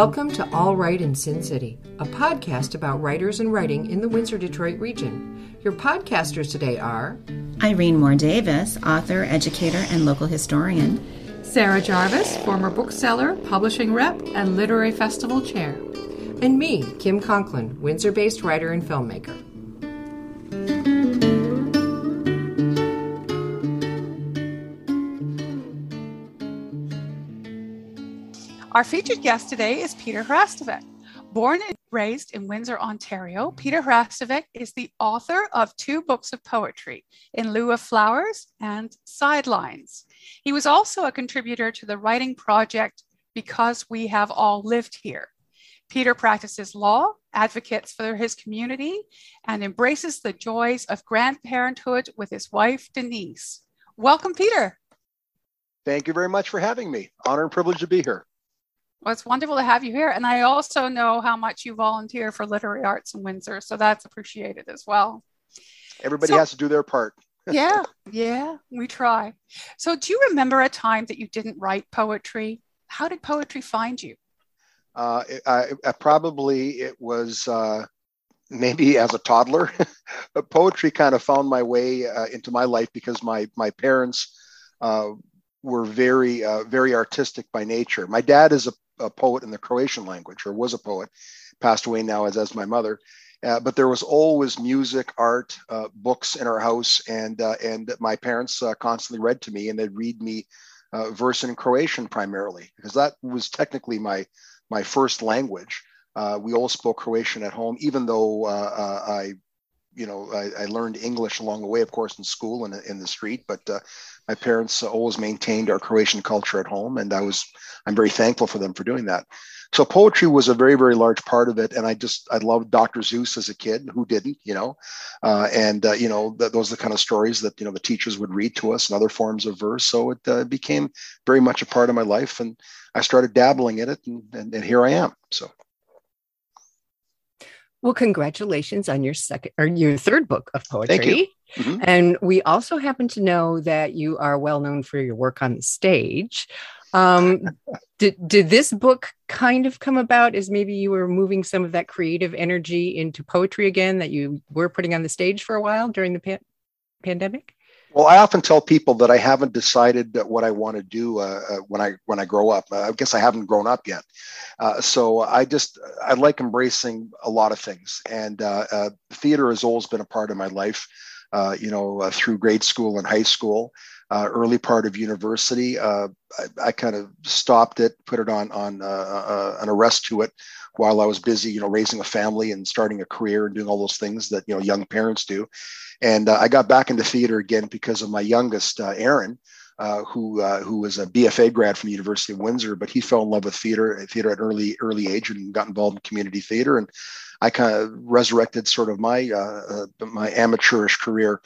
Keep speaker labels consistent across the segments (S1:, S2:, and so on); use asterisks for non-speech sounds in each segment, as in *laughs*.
S1: Welcome to All Right in Sin City, a podcast about writers and writing in the Windsor Detroit region. Your podcasters today are
S2: Irene Moore Davis, author, educator, and local historian.
S3: Sarah Jarvis, former bookseller, publishing rep, and literary festival chair.
S1: And me, Kim Conklin, Windsor based writer and filmmaker.
S3: Our featured guest today is Peter Hrastovec. Born and raised in Windsor, Ontario, Peter Hrastovec is the author of two books of poetry, In Lieu of Flowers and Sidelines. He was also a contributor to the writing project Because We Have All Lived Here. Peter practices law, advocates for his community, and embraces the joys of grandparenthood with his wife, Denise. Welcome, Peter.
S4: Thank you very much for having me. Honor and privilege to be here.
S3: Well, it's wonderful to have you here. And I also know how much you volunteer for literary arts in Windsor. So that's appreciated as well.
S4: Everybody so, has to do their part. *laughs*
S3: yeah, yeah, we try. So, do you remember a time that you didn't write poetry? How did poetry find you?
S4: Uh, I, I probably it was uh, maybe as a toddler. *laughs* But poetry kind of found my way uh, into my life because my my parents uh, were very uh, very artistic by nature. My dad is a a poet in the Croatian language, or was a poet, passed away now as as my mother. Uh, but there was always music, art, uh, books in our house, and uh, and my parents uh, constantly read to me, and they'd read me uh, verse in Croatian primarily, because that was technically my my first language. Uh, we all spoke Croatian at home, even though I you know, I, I, learned English along the way, of course, in school and in the street. But uh, my parents always maintained our Croatian culture at home, and I was I'm very thankful for them for doing that. So poetry was a very very large part of it, and I just I loved Dr. Seuss as a kid. Who didn't, you know? Uh, and uh, you know th- those are the kind of stories that you know the teachers would read to us and other forms of verse. So it uh, became very much a part of my life, and I started dabbling in it, and, and, and here I am. So.
S1: Well, congratulations on your second or your third book of poetry. Mm-hmm. And we also happen to know that you are well known for your work on the stage. Um, *laughs* did did this book kind of come about as maybe you were moving some of that creative energy into poetry again that you were putting on the stage for a while during the pa- pandemic?
S4: Well, I often tell people that I haven't decided what I want to do uh, uh, when I when I grow up. Uh, I guess I haven't grown up yet, uh, so I just I like embracing a lot of things. And uh, uh, theater has always been a part of my life. you know, through grade school and high school, early part of university, I, I, kind of stopped it, put it on on an arrest to it while I was busy, you know, raising a family and starting a career and doing all those things that you know young parents do. And uh, I got back into theater again because of my youngest, uh, Aaron, uh, who uh, who was a BFA grad from the University of Windsor, but he fell in love with theater theater at an early early age and got involved in community theater. And I kind of resurrected sort of my uh, uh, my amateurish career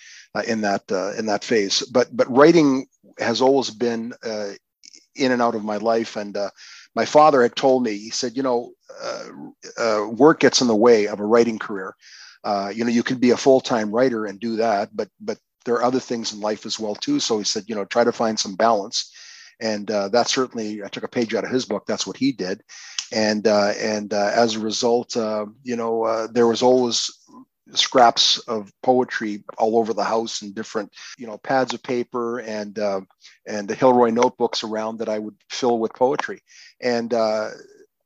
S4: in that in that phase. But but writing has always been in and out of my life and my father had told me, he said, you know, uh, uh, work gets in the way of a writing career. Uh, you know, you could be a full-time writer and do that, but but there are other things in life as well too. So he said, you know, try to find some balance, and uh, that certainly I took a page out of his book. That's what he did, and uh, and uh, as a result, you know, there was always scraps of poetry all over the house and different you know pads of paper and uh, and the Hilroy notebooks around that I would fill with poetry and uh,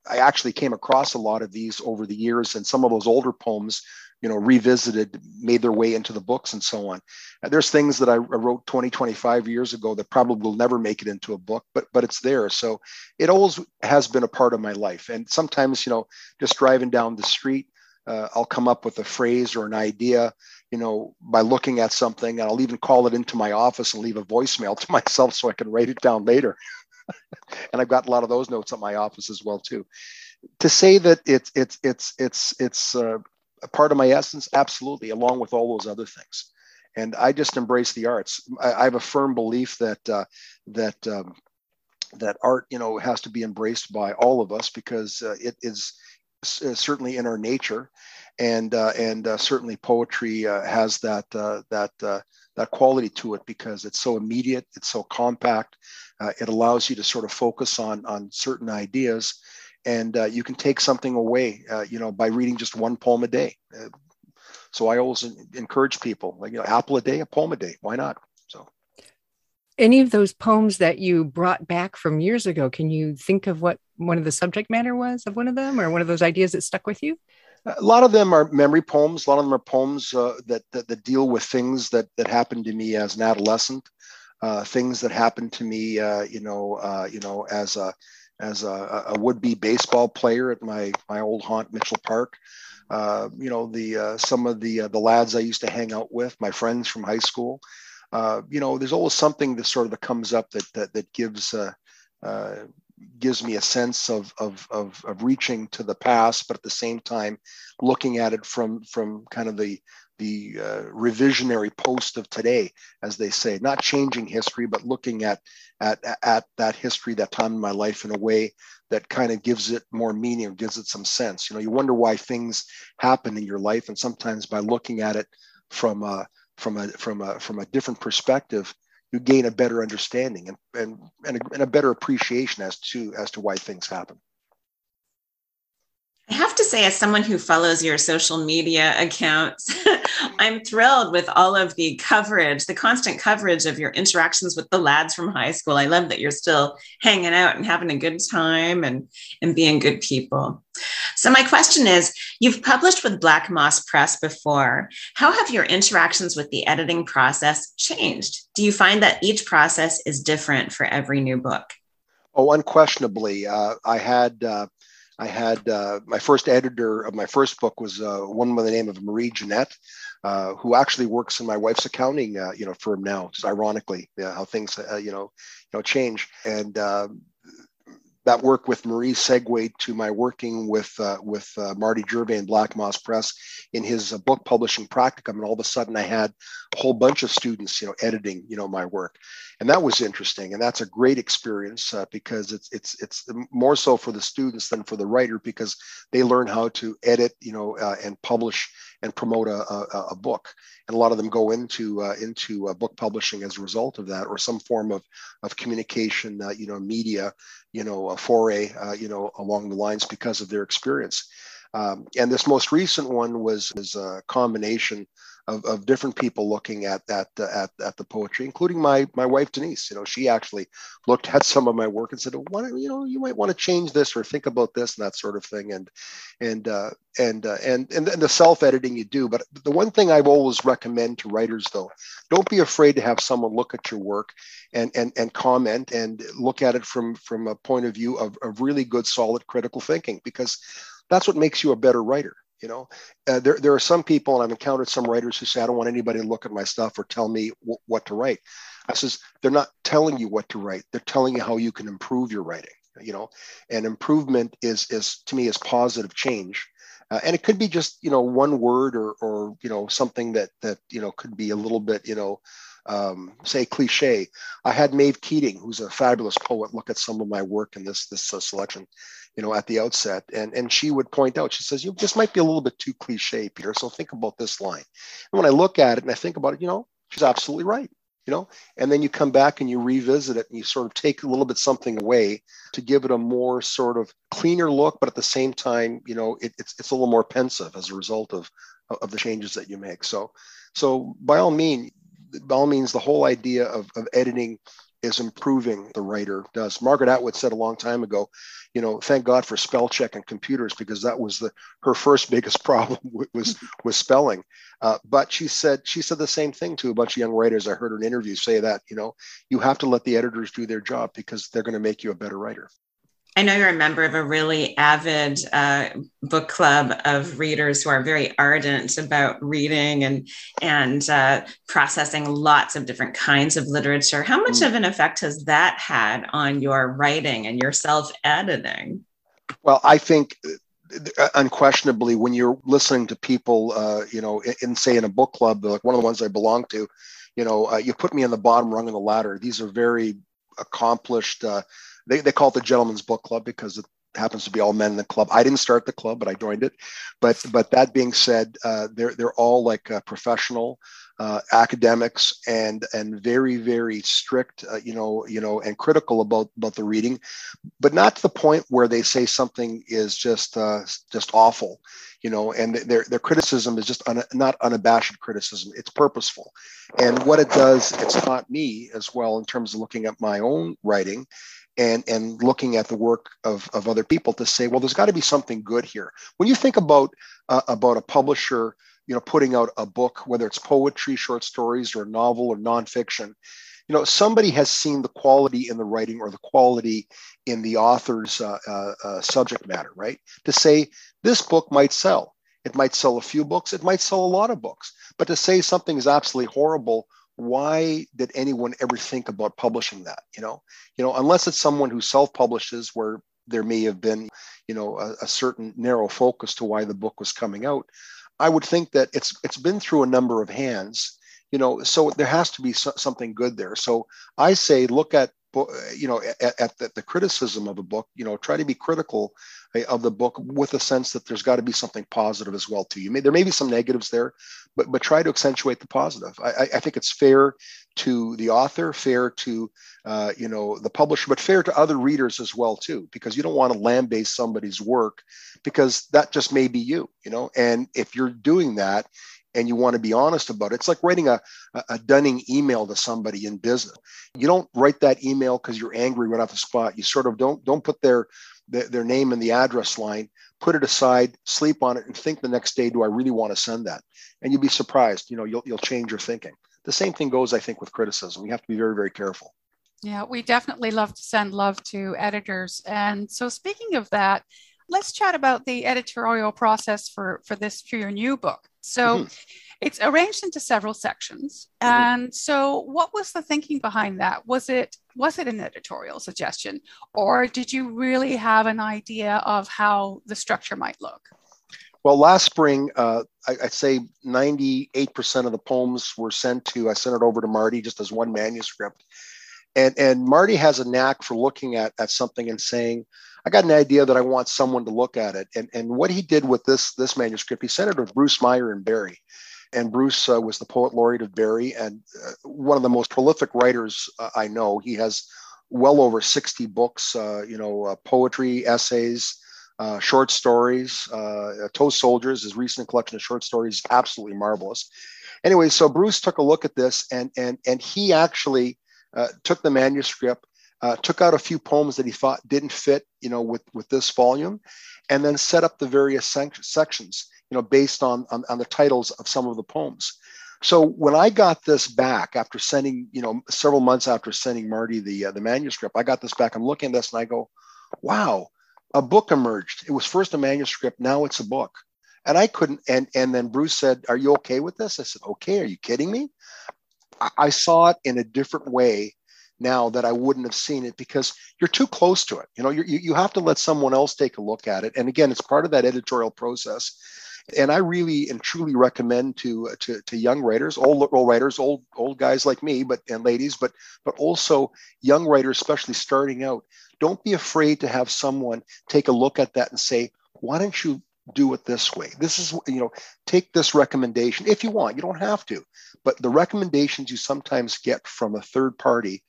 S4: I actually came across a lot of these over the years and some of those older poems you know revisited made their way into the books and so on there's things that i wrote 20 25 years ago that probably will never make it into a book but but it's there so it always has been a part of my life and sometimes you know just driving down the street uh, I'll come up with a phrase or an idea, you know, by looking at something, and I'll even call it into my office and leave a voicemail to *laughs* myself so I can write it down later. *laughs* and I've got a lot of those notes at my office as well too. To say that it's it's it's it's it's uh, a part of my essence, absolutely, along with all those other things. And I just embrace the arts. I, I have a firm belief that uh, that um, that art, you know, has to be embraced by all of us because uh, it is uh, certainly in our nature, and uh, and uh, certainly poetry uh, has that uh, that uh, that quality to it because it's so immediate, it's so compact, it allows you to sort of focus on on certain ideas, and uh, you can take something away, uh, you know, by reading just one poem a day. Uh, so I always encourage people, like you know, apple a day, a poem a day. Why not? So,
S1: any of those poems that you brought back from years ago, can you think of what one of the subject matter was of one of them, or one of those ideas that stuck with you?
S4: A lot of them are memory poems. A lot of them are poems uh, that, that, that deal with things that that happened to me as an adolescent, uh, things that happened to me, uh, you know, uh, you know, as a as a, a would-be baseball player at my my old haunt Mitchell Park. Uh, you know, the uh, some of the the lads I used to hang out with, my friends from high school. you know, there's always something that sort of comes up that that that gives gives me a sense of, of, of, of, reaching to the past, but at the same time, looking at it from, from kind of the, the uh, revisionary post of today, as they say, not changing history, but looking at, at, at that history, that time in my life in a way that kind of gives it more meaning, gives it some sense. You know, you wonder why things happen in your life. And sometimes by looking at it from a, from a, from a, from a different perspective, you gain a better understanding and, and, and, a, and a better appreciation as to as to why things happen.
S2: Say, as someone who follows your social media accounts, *laughs* I'm thrilled with all of the coverage, the constant coverage of your interactions with the lads from high school. I love that you're still hanging out and having a good time and, and being good people. So, my question is you've published with Black Moss Press before. How have your interactions with the editing process changed? Do you find that each process is different for every new book?
S4: Oh, unquestionably. Uh, I had. Uh, I had uh, my first editor of my first book was uh, one by the name of Marie Jeanette, uh, who actually works in my wife's accounting, uh, you know, firm now. Just ironically, yeah, how things, uh, you know, you know, change. And um, that work with Marie segued to my working with uh, with uh, Marty Gervais and Black Moss Press in his uh, book publishing practicum, and all of a sudden I had a whole bunch of students, you know, editing, you know, my work, and that was interesting, and that's a great experience uh, because it's it's it's more so for the students than for the writer because they learn how to edit, you know, uh, and publish and promote a, a, a, book, and a lot of them go into uh, into book publishing as a result of that, or some form of of communication, you know, media you know, a foray, uh, you know, along the lines because of their experience. Um, and this most recent one was, was a combination of, of different people looking at that uh, at, at the poetry, including my my wife Denise. You know, she actually looked at some of my work and said, "What you know, you might want to change this or think about this and that sort of thing." And and uh, and uh, and and the self editing you do. But the one thing I've always recommend to writers, though, don't be afraid to have someone look at your work and and and comment and look at it from from a point of view of, of really good, solid critical thinking because that's what makes you a better writer you know? Uh, there, there are some people and i've encountered some writers who say i don't want anybody to look at my stuff or tell me w- what to write. I says they're not telling you what to write. They're telling you how you can improve your writing you know? And improvement is is to me is positive change. Uh, and it could be just you know one word or or you know something that that you know could be a little bit you know um, say cliche. I had Maeve Keating, who's a fabulous poet, look at some of my work in this this uh, selection, you know, at the outset, and and she would point out, she says, "You this might be a little bit too cliche, Peter. So think about this line." And when I look at it and I think about it, you know, she's absolutely right. You know, and then you come back and you revisit it and you sort of take a little bit something away to give it a more sort of cleaner look, but at the same time, you know, it, it's it's a little more pensive as a result of of the changes that you make. So, so by all means, by all means, the whole idea of, of editing is improving the writer does. Margaret Atwood said a long time ago, you know, thank God for spell check and computers because that was the her first biggest *laughs* problem was was spelling. Uh, but she said she said the same thing to a bunch of young writers. I heard her in interviews say that you know you have to let the editors do their job because they're going to make you a better writer.
S2: I know you're a member of a really avid uh, book club of readers who are very ardent about reading and and uh, processing lots of different kinds of literature. How much of an effect has that had on your writing and your self editing?
S4: Well, I think uh, unquestionably when you're listening to people, uh, you know, in, in, say in a book club, like one of the ones I belong to, you know, uh, you put me on the bottom rung of the ladder. These are very accomplished uh, they, they call it the gentleman's book club because it happens to be all men in the club. I didn't start the club, but I joined it. But but that being said, uh, they're they're all like uh, professional uh, academics and and very very strict, uh, you know you know, and critical about about the reading, but not to the point where they say something is just uh, just awful, you know. And their their criticism is just un, not unabashed criticism. It's purposeful, and what it does, it's taught me as well in terms of looking at my own writing and and looking at the work of, of other people to say well there's got to be something good here when you think about uh, about a publisher you know putting out a book whether it's poetry short stories or a novel or nonfiction. You know somebody has seen the quality in the writing or the quality in the author's uh, uh, uh subject matter right? To say this book might sell. It might sell a few books it might sell a lot of books. But to say something is absolutely horrible why did anyone ever think about publishing that you know? You know unless it's someone who self-publishes where there may have been you know a, a, certain narrow focus to why the book was coming out i would think that it's it's been through a number of hands you know so there has to be so, something good there. So i say look at you know at, at the, the, criticism of a book you know try to be critical of the book with a sense that there's got to be something positive as well too you may there may be some negatives there but but try to accentuate the positive i, I think it's fair to the author fair to uh, you know the publisher but fair to other readers as well too because you don't want to lambaste somebody's work because that just may be you you know and if you're doing that and you want to be honest about it. It's like writing a, a dunning email to somebody in business. You don't write that email because you're angry right off the spot. You sort of don't don't put their, their name in the address line. Put it aside, sleep on it, and think the next day, do I really want to send that? And you'd be surprised. You know, you'll you'll change your thinking. The same thing goes, I think, with criticism. We have to be very very careful.
S3: Yeah, we definitely love to send love to editors. And so, speaking of that, let's chat about the editorial process for for this for your new book. So. Mm-hmm. It's arranged into several sections. Mm-hmm. And so what was the thinking behind that? Was it was it an editorial suggestion or did you really have an idea of how the structure might look?
S4: Well, last spring, uh, I, would say 98% of the poems were sent to, I sent it over to Marty just as one manuscript. And, and Marty has a knack for looking at, at something and saying, I got an idea that I want someone to look at it. And, and what he did with this, this manuscript, he sent it to Bruce Meyer and Barrie. And Bruce uh, was the poet laureate of Barrie and uh, one of the most prolific writers uh, I know. He has well over 60 books, uh, you know, uh, poetry, essays, uh, short stories. Toy Soldiers, his recent collection of short stories, absolutely marvelous. Anyway, so Bruce took a look at this and, and, and he actually took the manuscript uh, took out a few poems that he thought didn't fit, you know, with with this volume, and then set up the various sec- sections, you know, based on, on on the titles of some of the poems. So when I got this back after sending, you know, several months after sending Marty the uh, the manuscript, I got this back. I'm looking at this and I go, "Wow, a book emerged. It was first a manuscript, now it's a book." And I couldn't. And and then Bruce said, "Are you okay with this?" I said, "Okay. Are you kidding me?" I, I saw it in a different way now that I wouldn't have seen it because you're too close to it. You know, you you have to let someone else take a look at it. And again, it's part of that editorial process. And I really and truly recommend to to, to young writers, old, old writers, old old guys like me, but and ladies, but but also young writers, especially starting out. Don't be afraid to have someone take a look at that and say, why don't you do it this way. This is, you know, take this recommendation if you want. You don't have to, but the recommendations you sometimes get from a third party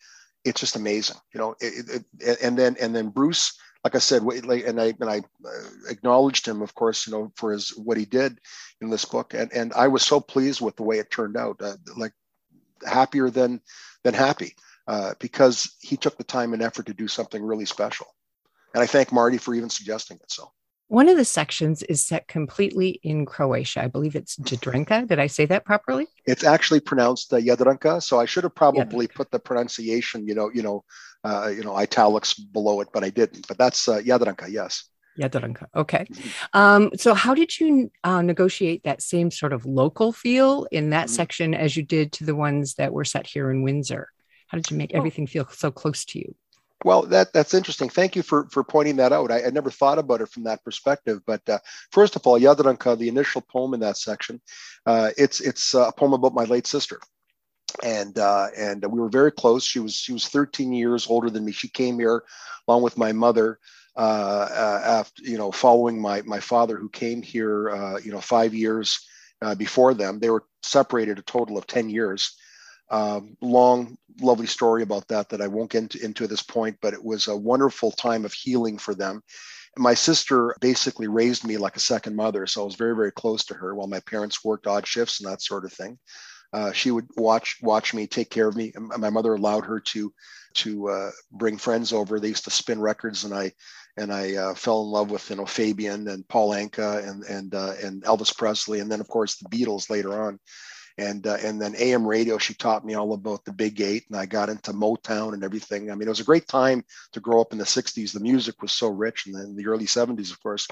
S4: it's just amazing, you know. It, it, and then and then Bruce, like I said, and I and I uh, acknowledged him, of course, you know, for his what he did in this book, and and I was so pleased with the way it turned out, uh, like happier than than happy, uh, because he took the time and effort to do something really special, and I thank Marty for even suggesting it. So.
S1: One of the sections is set completely in Croatia. I believe it's Jadranka. Did I say that properly?
S4: It's actually pronounced uh, Jadranka. So I should have probably Jadranka. put the pronunciation, you know, you know, uh, you know, italics below it, but I didn't. But that's uh, Jadranka, yes.
S1: Jadranka. Okay. Mm-hmm. Um, so how did you uh, negotiate that same sort of local feel in that mm-hmm. section as you did to the ones that were set here in Windsor? How did you make everything feel so close to you?
S4: Well, that that's interesting. Thank you for for pointing that out. I, I never thought about it from that perspective. But uh, first of all, Jadranka, the initial poem in that section, uh, it's it's a poem about my late sister, and uh, and we were very close. She was she was 13 years older than me. She came here along with my mother uh, uh, after you know following my my father who came here uh, you know five years before them. They were separated a total of ten years. Um, long, lovely story about that that I won't get into, into at this point, but it was a wonderful time of healing for them. my sister basically raised me like a second mother, so I was very, very close to her while my parents worked odd shifts and that sort of thing. Uh, she would watch watch me, take care of me. My mother allowed her to to uh, bring friends over. They used to spin records, and I and I uh, fell in love with you know Fabian and Paul Anka and and uh, and Elvis Presley, and then of course the Beatles later on. And, uh, and then AM radio, she taught me all about the Big Eight, and I got into Motown and everything. I mean, it was a great time to grow up in the '60s. The music was so rich, and then the early '70s, of course.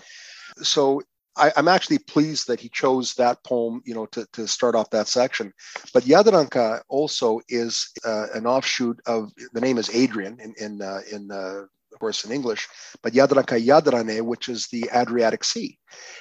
S4: So I, am actually pleased that he chose that poem, you know, to, to start off that section. But Jadranka also is uh, an offshoot of the name is Adrian in in uh, in uh, course in English, but Jadranka Jadrane, which is the Adriatic Sea.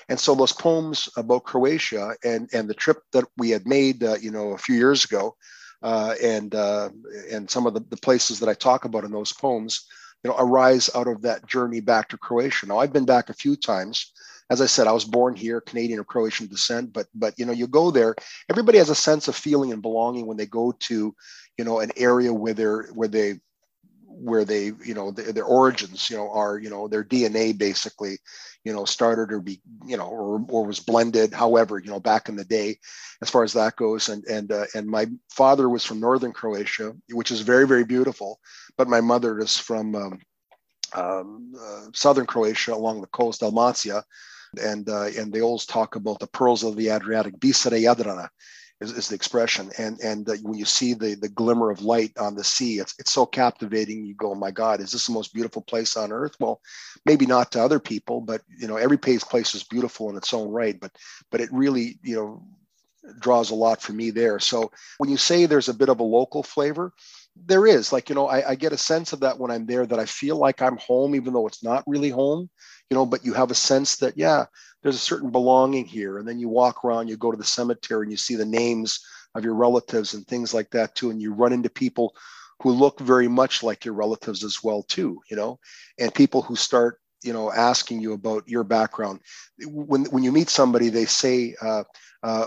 S4: And so those poems about Croatia and and the trip that we had made, uh, you know, a few years ago, uh, and uh, and some of the, the places that I talk about in those poems, you know, arise out of that journey back to Croatia. Now I've been back a few times as I said, I was born here, Canadian of Croatian descent, but but you know, you go there, everybody has a sense of feeling and belonging when they go to, you know, an area where they're where they where they you know their, origins you know are you know their dna basically you know started or be you know or, or was blended however you know back in the day as far as that goes. And and uh, and my father was from northern croatia which is very very beautiful but my mother is from um, um, uh, southern croatia along the coast dalmatia. And uh, and they always talk about the pearls of the Adriatic, Bisera Jadrana, is, is the expression. And and when you see the the glimmer of light on the sea, it's it's so captivating. You go, oh my God, is this the most beautiful place on earth? Well, maybe not to other people, but you know, every place place is beautiful in its own right. But but it really you know draws a lot for me there. So when you say there's a bit of a local flavor, there is like you know I, I, get a sense of that when i'm there that i feel like i'm home even though it's not really home you know but you have a sense that yeah there's a certain belonging here. And then you walk around you go to the cemetery and you see the names of your relatives and things like that too. And you run into people who look very much like your relatives as well too you know and people who start you know asking you about your background. When when you meet somebody they say uh, uh,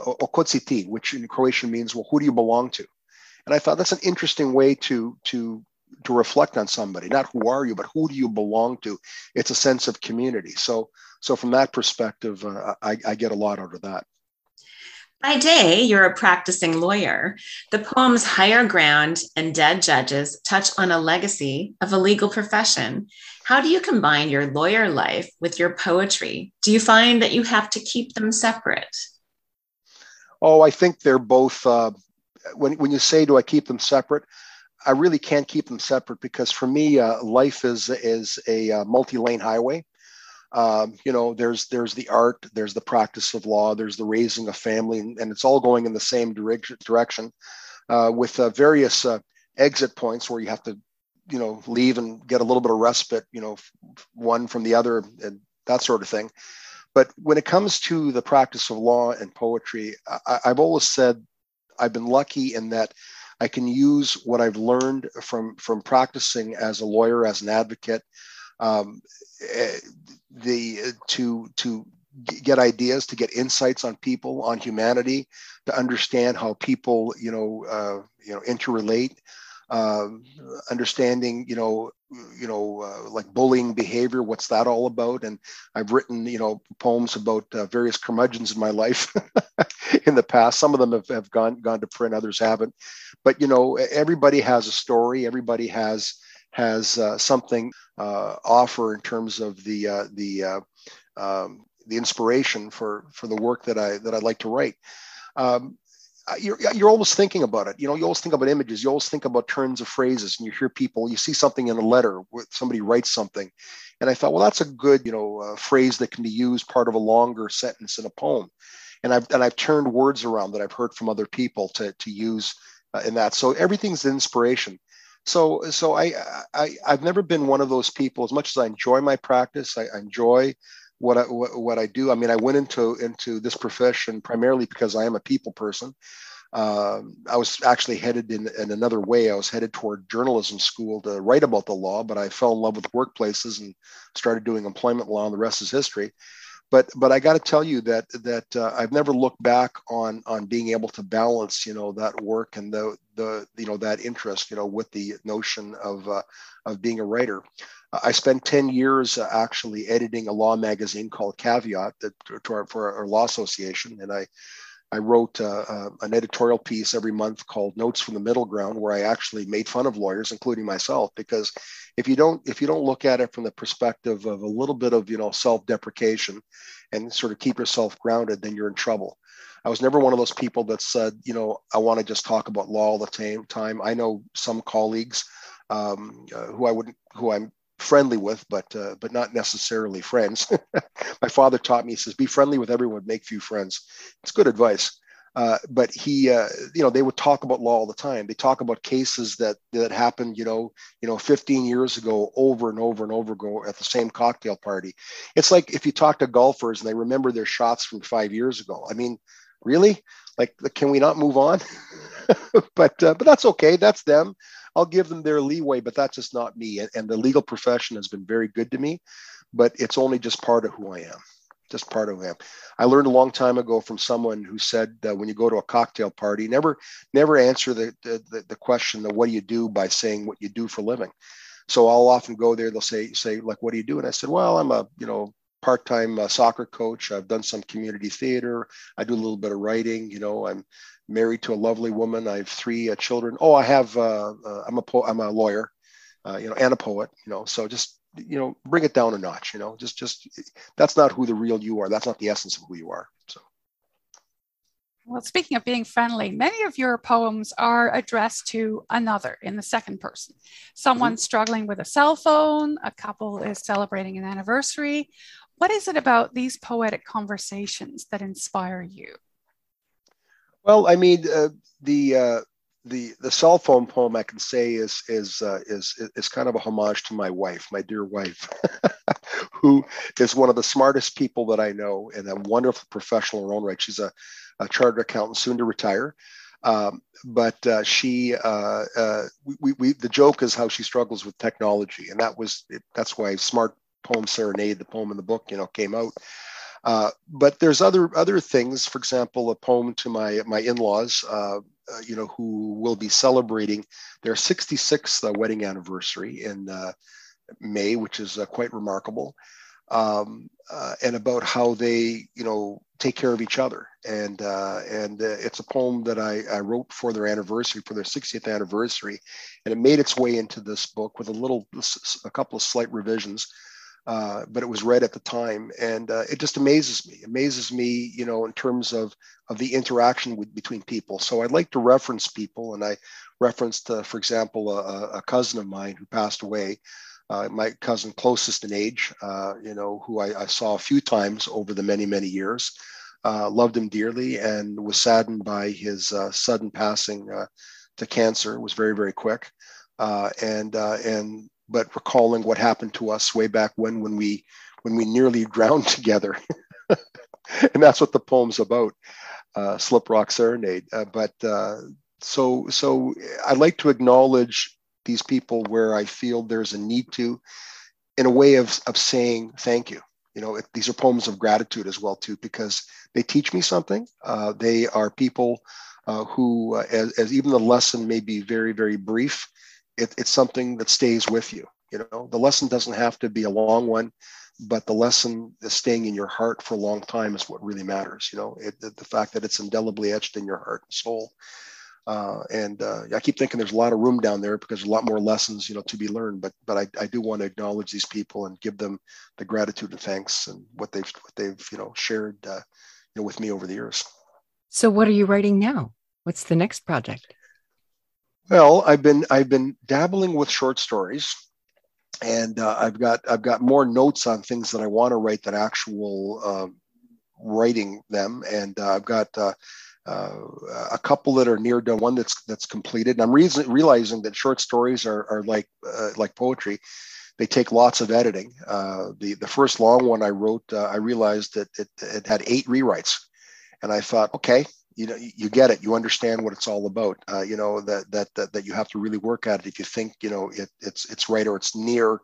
S4: which in croatian means well who do you belong to? And I thought that's an interesting way to to to reflect on somebody. Not who are you, but who do you belong to? It's a sense of community. So so from that perspective, uh, I, I get a lot out of that.
S2: By day, you're a practicing lawyer. The poems Higher Ground and Dead Judges touch on a legacy of a legal profession. How do you combine your lawyer life with your poetry? Do you find that you have to keep them separate?
S4: Oh, I think they're both uh, when, when you say, do I keep them separate? I really can't keep them separate because for me, uh, life is is a uh, multi-lane highway. Um, you know, there's there's the art, there's the practice of law, there's the raising of family, and, and it's all going in the same direction. Direction, uh, with uh, various uh, exit points where you have to, you know, leave and get a little bit of respite. You know, one from the other, and that sort of thing. But when it comes to the practice of law and poetry, I, I've always said I've been lucky in that I can use what I've learned from from practicing as a lawyer, as an advocate, um, eh, the to to get ideas, to get insights on people, on humanity, to understand how people, you know, uh, you know, interrelate, understanding, you know, you know, uh, like bullying behavior. What's that all about? And I've written, you know, poems about uh, various curmudgeons in my *laughs* life in the past. Some of them have, have gone gone to print, others haven't. But you know, everybody has a story. Everybody has has uh, something uh, offer in terms of the uh, the uh, um, the inspiration for for the work that I that I like to write. Um, you're, you're always thinking about it. You know, you always think about images. You always think about turns of phrases, and you hear people. You see something in a letter, where somebody writes something, and I thought, well, that's a good, you know, uh, phrase that can be used part of a longer sentence in a poem. And I've and I've turned words around that I've heard from other people to to use uh, in that. So everything's inspiration. So so I, I I've never been one of those people. As much as I enjoy my practice, I, I enjoy what I what, what I do. I mean, I went into into this profession primarily because I am a people person. uh, I was actually headed in, in another way. I was headed toward journalism school to write about the law, but I fell in love with workplaces and started doing employment law, and the rest is history. But but I got to tell you that that uh, I've never looked back on on being able to balance you know that work and the the you know that interest you know with the notion of uh, of being a writer. I spent 10 years uh, actually editing a law magazine called Caveat that, to our, for our law association. And I, I wrote uh, uh, an editorial piece every month called Notes from the Middle Ground, where I actually made fun of lawyers, including myself, because if you don't if you don't look at it from the perspective of a little bit of you know self-deprecation and sort of keep yourself grounded, then you're in trouble. I was never one of those people that said, you know, I want to just talk about law all the time. I know some colleagues um, uh, who I wouldn't, who I'm friendly with, but uh, but not necessarily friends. *laughs* My father taught me, he says, be friendly with everyone, make few friends. It's good advice. Uh, but he, uh, you know, they would talk about law all the time. They talk about cases that that happened, you know, you know, 15 years ago, over and over and over ago at the same cocktail party. It's like if you talk to golfers and they remember their shots from five years ago. I mean, really, like, can we not move on? *laughs* but uh, but that's okay. That's them. I'll give them their leeway, but that's just not me. And, the legal profession has been very good to me, but it's only just part of who I am. Just part of who I am. I learned a long time ago from someone who said that when you go to a cocktail party, never never answer the, the, the question of what do you do by saying what you do for living. So I'll often go there. They'll say say like, "What do you do?" And I said, "Well, I'm a you know part-time uh, soccer coach. I've done some community theater. I do a little bit of writing. You know, I'm married to a lovely woman. I have three uh, children. Oh, I have. Uh, uh, I'm a po- I'm a lawyer, uh, you know, and a poet. You know, so just you know, bring it down a notch. You know, just just that's not who the real you are. That's not the essence of who you are. So.
S3: Well, speaking of being friendly, many of your poems are addressed to another in the second person. Someone mm-hmm. struggling with a cell phone, a couple is celebrating an anniversary. What is it about these poetic conversations that inspire you?
S4: Well, I mean, uh, the uh, the the cell phone poem I can say is is uh, is is kind of a homage to my wife, my dear wife, *laughs* who is one of the smartest people that I know and a wonderful professional in her own right. She's a, a chartered accountant, soon to retire. Um, but uh, she, uh, uh, we, we, the joke is how she struggles with technology, and that was that's why Smart Poem Serenade, the poem in the book, you know, came out. Uh, but there's other other things. For example, a poem to my my in-laws, uh, uh, you know, who will be celebrating their 66th uh, wedding anniversary in uh, May, which is quite remarkable. Um, and about how they, you know, take care of each other. And and it's a poem that I, I wrote for their anniversary, for their 60th anniversary, and it made its way into this book with a little, a couple of slight revisions. Uh, but it was read at the time, and uh, it just amazes me. Amazes me, you know, in terms of of the interaction with, between people. So I'd like to reference people, and I referenced, uh, for example, a, a, cousin of mine who passed away. Uh, my cousin closest in age, uh, you know, who I, I, saw a few times over the many many years. loved him dearly, and was saddened by his sudden passing to cancer. It was very very quick, and and but recalling what happened to us way back when when we when we nearly *laughs* drowned together. *laughs* And that's what the poem's about uh, slip rock serenade. Uh, but uh, so so i like to acknowledge these people where i feel there's a need to in a way of, of saying thank you. You know it, these are poems of gratitude as well too because they teach me something. Uh, they are people uh, who uh, as, as even the lesson may be very very brief it, it's something that stays with you. You know, the lesson doesn't have to be a long one, but the lesson is staying in your heart for a long time is what really matters. You know, it, the, the fact that it's indelibly etched in your heart and soul. Uh, and uh, I keep thinking there's a lot of room down there because there's a lot more lessons, you know, to be learned. But but I, I do want to acknowledge these people and give them the gratitude and thanks and what they've what they've you know shared uh, you know with me over the years.
S1: So what are you writing now? What's the next project?
S4: Well, I've been I've been dabbling with short stories, and uh, I've got I've got more notes on things that I want to write than actual uh, writing them, and uh, I've got uh, uh, a couple that are near done. One that's that's completed, and I'm re- realizing that short stories are are like uh, like poetry. They take lots of editing. the the first long one I wrote, I realized that it, it had eight rewrites, and I thought, okay, you know you get it you understand what it's all about uh, you know that, that that that you have to really work at it if you think you know it, it's it's right or it's near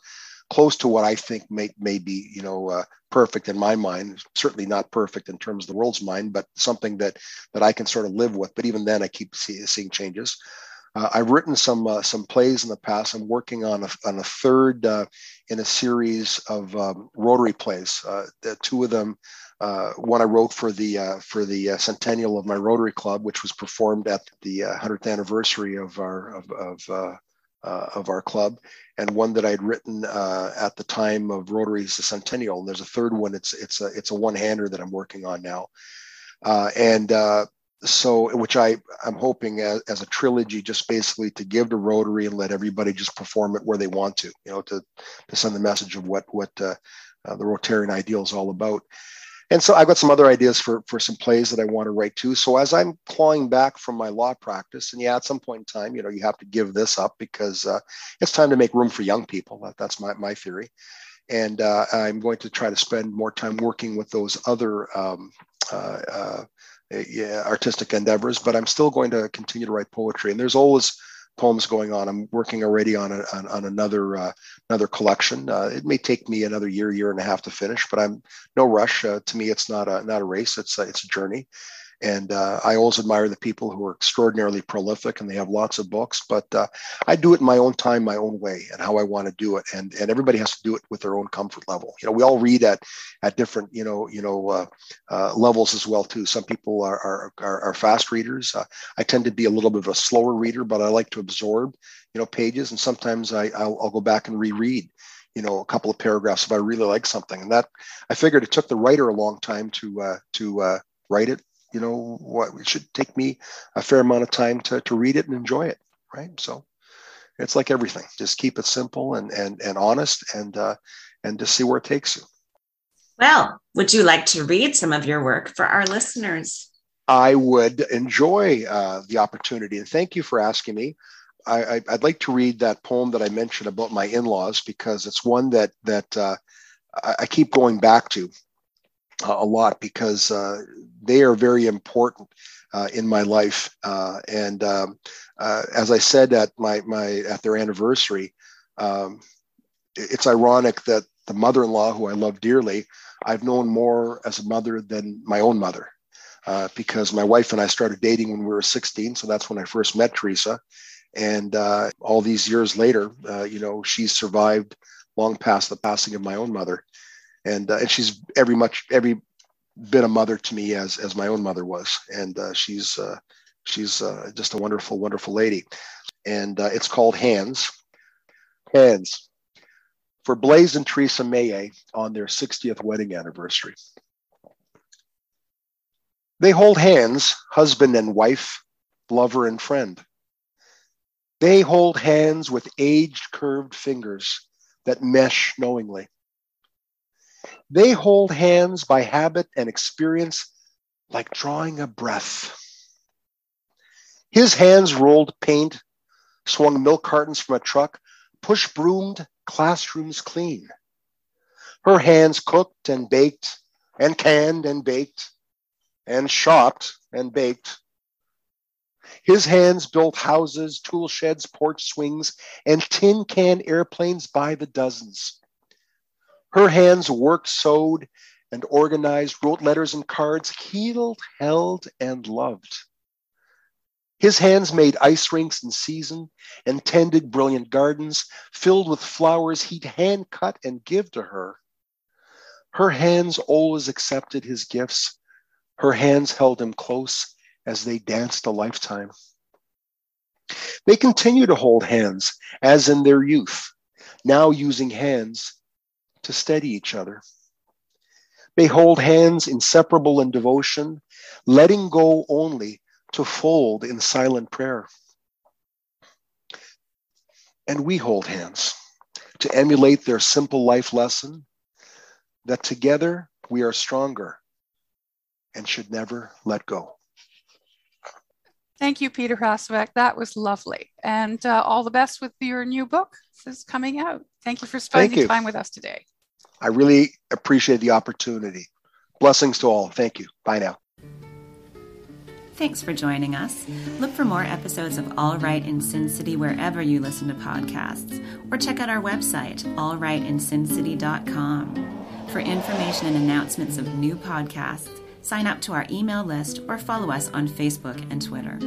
S4: close to what I think may, may be, you know, uh, perfect in my mind. Certainly not perfect in terms of the world's mind, but something that that I can sort of live with. But even then, I keep see, seeing changes. Uh, I've written some uh, some plays in the past. I'm working on a, on a third uh, in a series of um, Rotary plays. Uh, two of them, uh, one I wrote for the uh, for the centennial of my Rotary Club, which was performed at the 100th anniversary of our of, of uh, of our club, and one that I'd written uh, at the time of Rotary's Centennial. And there's a third one. It's it's a it's a one-hander that I'm working on now, uh, and uh, so which I I'm hoping as, as, a trilogy, just basically to give to Rotary and let everybody just perform it where they want to, you know, to to send the message of what what uh, uh, the Rotarian ideal is all about and so I've got some other ideas for for some plays that I want to write too. So as I'm clawing back from my law practice, and yeah, at some point in time, you know, you have to give this up because uh, it's time to make room for young people. That, that's my my theory, and uh, I'm going to try to spend more time working with those other. Um, uh, uh yeah, artistic endeavors, but I'm still going to continue to write poetry. And there's always poems going on. I'm working already on a, on, on, another uh, another collection. Uh, it may take me another year, year and a half to finish, but I'm no rush. Uh, to me, it's not a not a race. It's a, it's a journey, and uh, I always admire the people who are extraordinarily prolific and they have lots of books. But uh, I do it in my own time, my own way, and how I want to do it. And and everybody has to do it with their own comfort level. You know, we all read at at different you know you know uh, uh levels as well too. Some people are are, are, are fast readers. Uh, I tend to be a little bit of a slower reader, but I like to absorb you know pages. And sometimes I I'll, I'll go back and reread you know a couple of paragraphs if I really like something. And that I figured it took the writer a long time to uh, to uh, write it you know what it should take me a fair amount of time to, to read it and enjoy it right? So it's like everything. Just keep it simple and and, and honest and uh, and just see where it takes you.
S2: Well would you like to read some of your work for our listeners?
S4: I would enjoy uh, the opportunity. And thank you for asking me. I, I'd like to read that poem that I mentioned about my in-laws because it's one that that uh, I, I, keep going back to uh, a lot because uh, they are very important uh, in my life. Uh, and um, uh, as I said at my my at their anniversary, um, it's ironic that the mother-in-law, who I love dearly, I've known more as a mother than my own mother. Uh, because my wife and I started dating when we were 16, so that's when I first met Teresa. And all these years later, you know, she's survived long past the passing of my own mother, and and she's every much every been a mother to me as as my own mother was, and uh, she's uh, she's uh, just a wonderful, wonderful lady. And uh, it's called Hands. Hands for Blaze and Teresa Maye on their 60th wedding anniversary. They hold hands, husband and wife, lover and friend. They hold hands with aged curved fingers that mesh knowingly. They hold hands by habit and experience like drawing a breath. His hands rolled paint, swung milk cartons from a truck, push broomed classrooms clean. Her hands cooked and baked and canned and baked and shopped and baked. His hands built houses, tool sheds, porch swings, and tin can airplanes by the dozens. Her hands worked, sewed, and organized, wrote letters and cards, healed, held, and loved. His hands made ice rinks in season and tended brilliant gardens filled with flowers he'd hand cut and give to her. Her hands always accepted his gifts. Her hands held him close as they danced a lifetime. They continue to hold hands as in their youth, now using hands to steady each other. They hold hands inseparable in devotion, letting go only to fold in silent prayer. And we hold hands to emulate their simple life lesson that together we are stronger and should never let go.
S3: Thank you, Peter Hrastovec. That was lovely. And uh, all the best with your new book. This is coming out. Thank you for spending you. time with us today.
S4: I really appreciate the opportunity. Blessings to all. Thank you. Bye now.
S2: Thanks for joining us. Look for more episodes of All Right in Sin City wherever you listen to podcasts, or check out our website, allrightinsincity.com. For information and announcements of new podcasts, sign up to our email list or follow us on Facebook and Twitter.